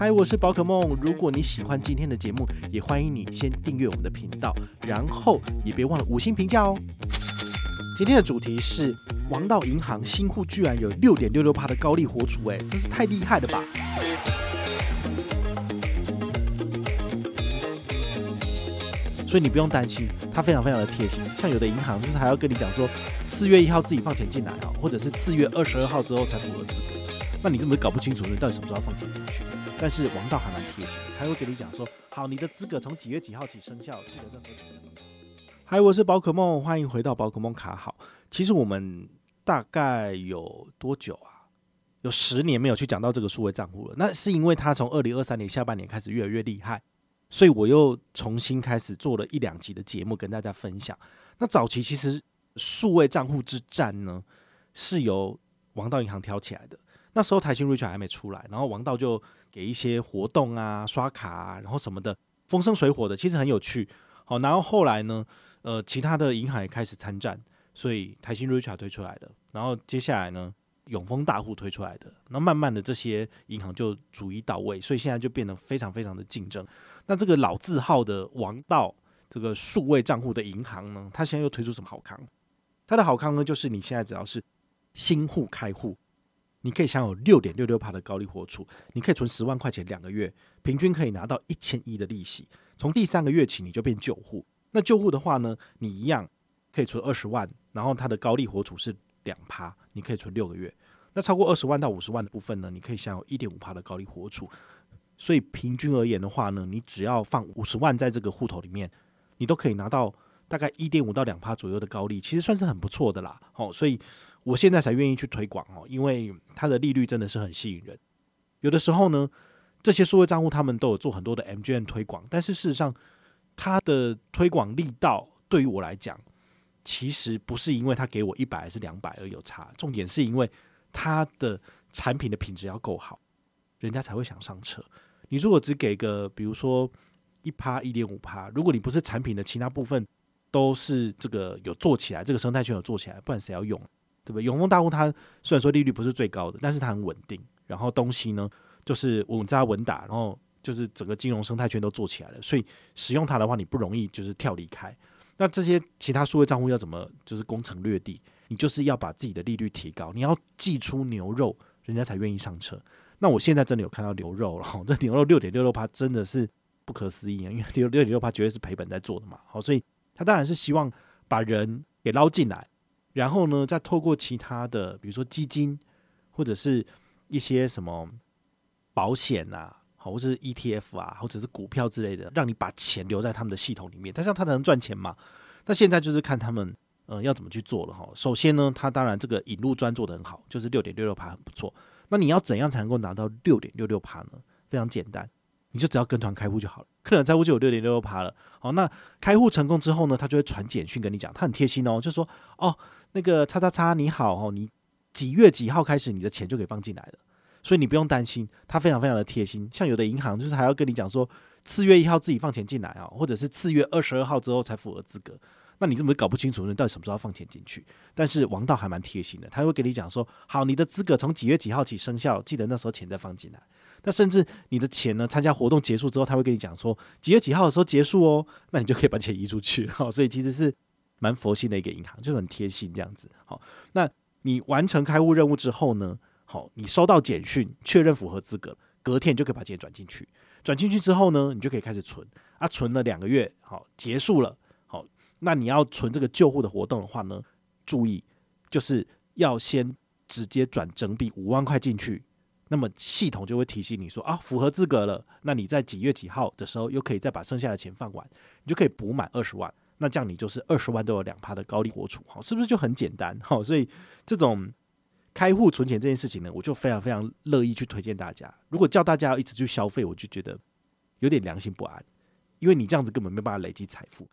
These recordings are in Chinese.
嗨，我是宝可梦。如果你喜欢今天的节目，也欢迎你先订阅我们的频道，然后也别忘了五星评价哦。今天的主题是王道银行新户居然有六点六六趴的高利活储，哎，真是太厉害了吧！所以你不用担心，它非常非常的贴心。像有的银行就是还要跟你讲说，四月一号自己放钱进来哦，或者是四月二十二号之后才符合资格。那你根本搞不清楚你到底什么时候要放钱进去。但是王道还蛮贴心，他会给你讲说，好，你的资格从几月几号起生效，记得那时候。嗨，我是宝可梦，欢迎回到宝可梦卡好。其实我们大概有多久啊？有十年没有去讲到这个数位账户了。那是因为他从二零二三年下半年开始越来越厉害。所以我又重新开始做了一两集的节目跟大家分享。那早期其实数位账户之战呢，是由王道银行挑起来的。那时候台新 Reich 还没出来，然后王道就给一些活动啊、刷卡啊，然后什么的风生水火的，其实很有趣。好，然后后来呢，呃，其他的银行也开始参战，所以台新 Reich 推出来的，然后接下来呢，永丰大户推出来的，那慢慢的这些银行就逐一到位，所以现在就变得非常非常的竞争。那这个老字号的王道这个数位账户的银行呢，它现在又推出什么好康？它的好康呢，就是你现在只要是新户开户，你可以享有六点六六趴的高利活储，你可以存十万块钱两个月，平均可以拿到一千一的利息。从第三个月起，你就变旧户。那旧户的话呢，你一样可以存二十万，然后它的高利活储是两趴，你可以存六个月。那超过二十万到五十万的部分呢，你可以享有一点五趴的高利活储。所以平均而言的话呢，你只要放五十万在这个户头里面，你都可以拿到大概一点五到两趴左右的高利，其实算是很不错的啦。哦，所以我现在才愿意去推广哦，因为它的利率真的是很吸引人。有的时候呢，这些数位账户他们都有做很多的 MGM 推广，但是事实上，它的推广力道对于我来讲，其实不是因为他给我一百还是两百而有差，重点是因为它的产品的品质要够好，人家才会想上车。你如果只给个，比如说一趴一点五趴，如果你不是产品的其他部分都是这个有做起来，这个生态圈有做起来，不然谁要用？对不对？永丰大户它虽然说利率不是最高的，但是它很稳定，然后东西呢就是稳扎稳打，然后就是整个金融生态圈都做起来了，所以使用它的话，你不容易就是跳离开。那这些其他数位账户要怎么就是攻城略地？你就是要把自己的利率提高，你要寄出牛肉，人家才愿意上车。那我现在真的有看到牛肉了，这牛肉六点六六趴真的是不可思议啊！因为六六点六趴绝对是赔本在做的嘛，好，所以他当然是希望把人给捞进来，然后呢，再透过其他的，比如说基金或者是一些什么保险啊，好，或者是 ETF 啊，或者是股票之类的，让你把钱留在他们的系统里面，但是他能赚钱嘛？那现在就是看他们呃要怎么去做了哈。首先呢，他当然这个引入专做得很好，就是六点六六趴很不错。那你要怎样才能够拿到六点六六趴呢？非常简单，你就只要跟团开户就好了，客人开户就有六点六六趴了。好，那开户成功之后呢，他就会传简讯跟你讲，他很贴心哦，就说哦，那个叉叉叉你好哦，你几月几号开始你的钱就可以放进来了，所以你不用担心，他非常非常的贴心。像有的银行就是还要跟你讲说，四月一号自己放钱进来啊，或者是四月二十二号之后才符合资格。那你怎么搞不清楚你到底什么时候放钱进去？但是王道还蛮贴心的，他会跟你讲说：好，你的资格从几月几号起生效，记得那时候钱再放进来。那甚至你的钱呢，参加活动结束之后，他会跟你讲说几月几号的时候结束哦，那你就可以把钱移出去。好，所以其实是蛮佛心的一个银行，就很贴心这样子。好，那你完成开户任务之后呢，好，你收到简讯确认符合资格，隔天就可以把钱转进去。转进去之后呢，你就可以开始存啊，存了两个月，好，结束了。好那你要存这个旧户的活动的话呢，注意就是要先直接转整笔五万块进去，那么系统就会提醒你说啊，符合资格了，那你在几月几号的时候又可以再把剩下的钱放完，你就可以补满二十万，那这样你就是二十万都有两趴的高利活储，好，是不是就很简单？好，所以这种开户存钱这件事情呢，我就非常非常乐意去推荐大家。如果叫大家要一直去消费，我就觉得有点良心不安，因为你这样子根本没办法累积财富。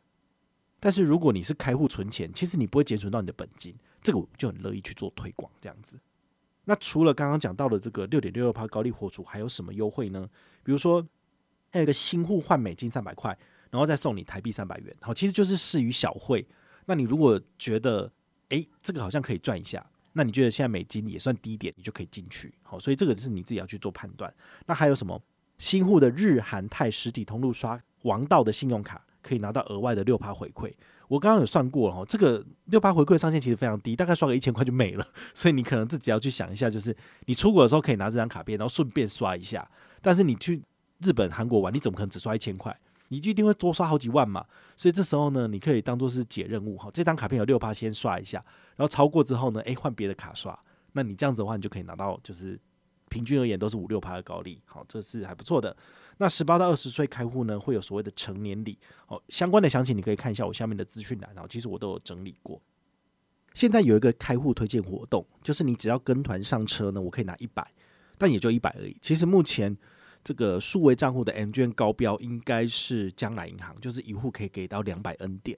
但是如果你是开户存钱，其实你不会减损到你的本金，这个我就很乐意去做推广这样子。那除了刚刚讲到的这个六点六六趴高利活储，还有什么优惠呢？比如说还有一个新户换美金三百块，然后再送你台币三百元，好，其实就是施于小惠。那你如果觉得诶，这个好像可以赚一下，那你觉得现在美金也算低点，你就可以进去。好，所以这个是你自己要去做判断。那还有什么新户的日韩泰实体通路刷王道的信用卡，可以拿到额外的六趴回馈。我刚刚有算过哦，这个六趴回馈上限其实非常低，大概刷个一千块就没了。所以你可能自己要去想一下，就是你出国的时候可以拿这张卡片，然后顺便刷一下。但是你去日本、韩国玩，你怎么可能只刷一千块？你就一定会多刷好几万嘛。所以这时候呢，你可以当做是解任务哈。这张卡片有六趴，先刷一下，然后超过之后呢，诶，换别的卡刷。那你这样子的话，你就可以拿到就是平均而言都是五六趴的高利，好，这是还不错的。那十八到二十岁开户呢，会有所谓的成年礼，哦，相关的详情你可以看一下我下面的资讯栏，然后其实我都有整理过。现在有一个开户推荐活动，就是你只要跟团上车呢，我可以拿一百，但也就一百而已。其实目前这个数位账户的 M 券高标应该是将来银行，就是一户可以给到两百 N 点。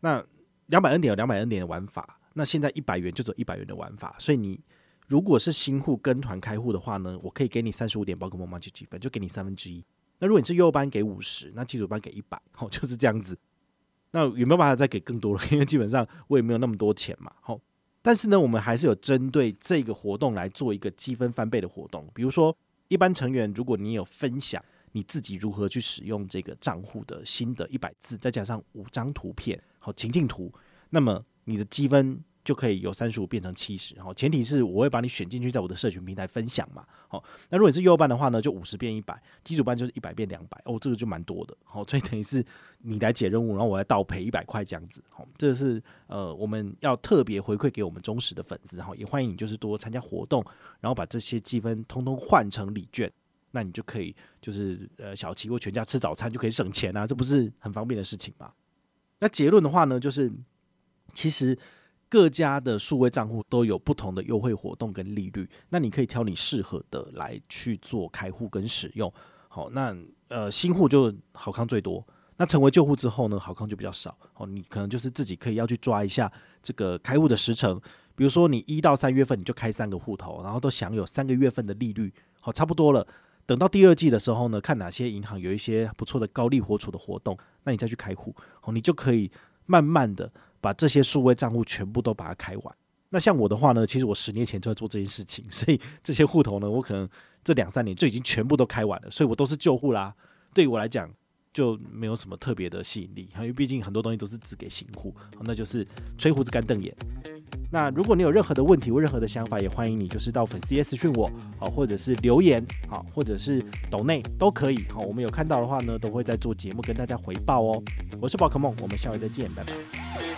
那两百 N 点有两百 N 点的玩法，那现在一百元就只有一百元的玩法，所以你。如果是新户跟团开户的话呢，我可以给你三十五点宝可梦麻吉积分，就给你三分之一。那如果你是幼班给五十，那基础班给一百，哦，就是这样子。那有没有办法再给更多了？因为基本上我也没有那么多钱嘛，好。但是呢，我们还是有针对这个活动来做一个积分翻倍的活动。比如说，一般成员如果你有分享你自己如何去使用这个账户的新的一百字，再加上五张图片，好，情境图，那么你的积分。就可以由三十五变成七十，好，前提是我会把你选进去，在我的社群平台分享嘛，好，那如果你是幼班的话呢，就五十变一百，基础班就是一百变两百，哦，这个就蛮多的，好，所以等于是你来解任务，然后我来倒赔一百块这样子，好，这是呃我们要特别回馈给我们忠实的粉丝，哈，也欢迎你就是多参加活动，然后把这些积分通通换成礼券，那你就可以就是呃小七或全家吃早餐就可以省钱啊，这不是很方便的事情吗？那结论的话呢，就是其实。各家的数位账户都有不同的优惠活动跟利率，那你可以挑你适合的来去做开户跟使用。好，那呃新户就好康最多，那成为旧户之后呢，好康就比较少。好，你可能就是自己可以要去抓一下这个开户的时程，比如说你一到三月份你就开三个户头，然后都享有三个月份的利率。好，差不多了。等到第二季的时候呢，看哪些银行有一些不错的高利活储的活动，那你再去开户。好，你就可以慢慢的。把这些数位账户全部都把它开完。那像我的话呢，其实我十年前就在做这件事情，所以这些户头呢，我可能这两三年就已经全部都开完了，所以我都是旧户啦。对于我来讲，就没有什么特别的吸引力，因为毕竟很多东西都是只给新户，那就是吹胡子干瞪眼。那如果你有任何的问题或任何的想法，也欢迎你就是到粉丝私讯我，好，或者是留言，好，或者是抖内都可以，好，我们有看到的话呢，都会在做节目跟大家回报哦。我是宝可梦，我们下回再见，拜拜。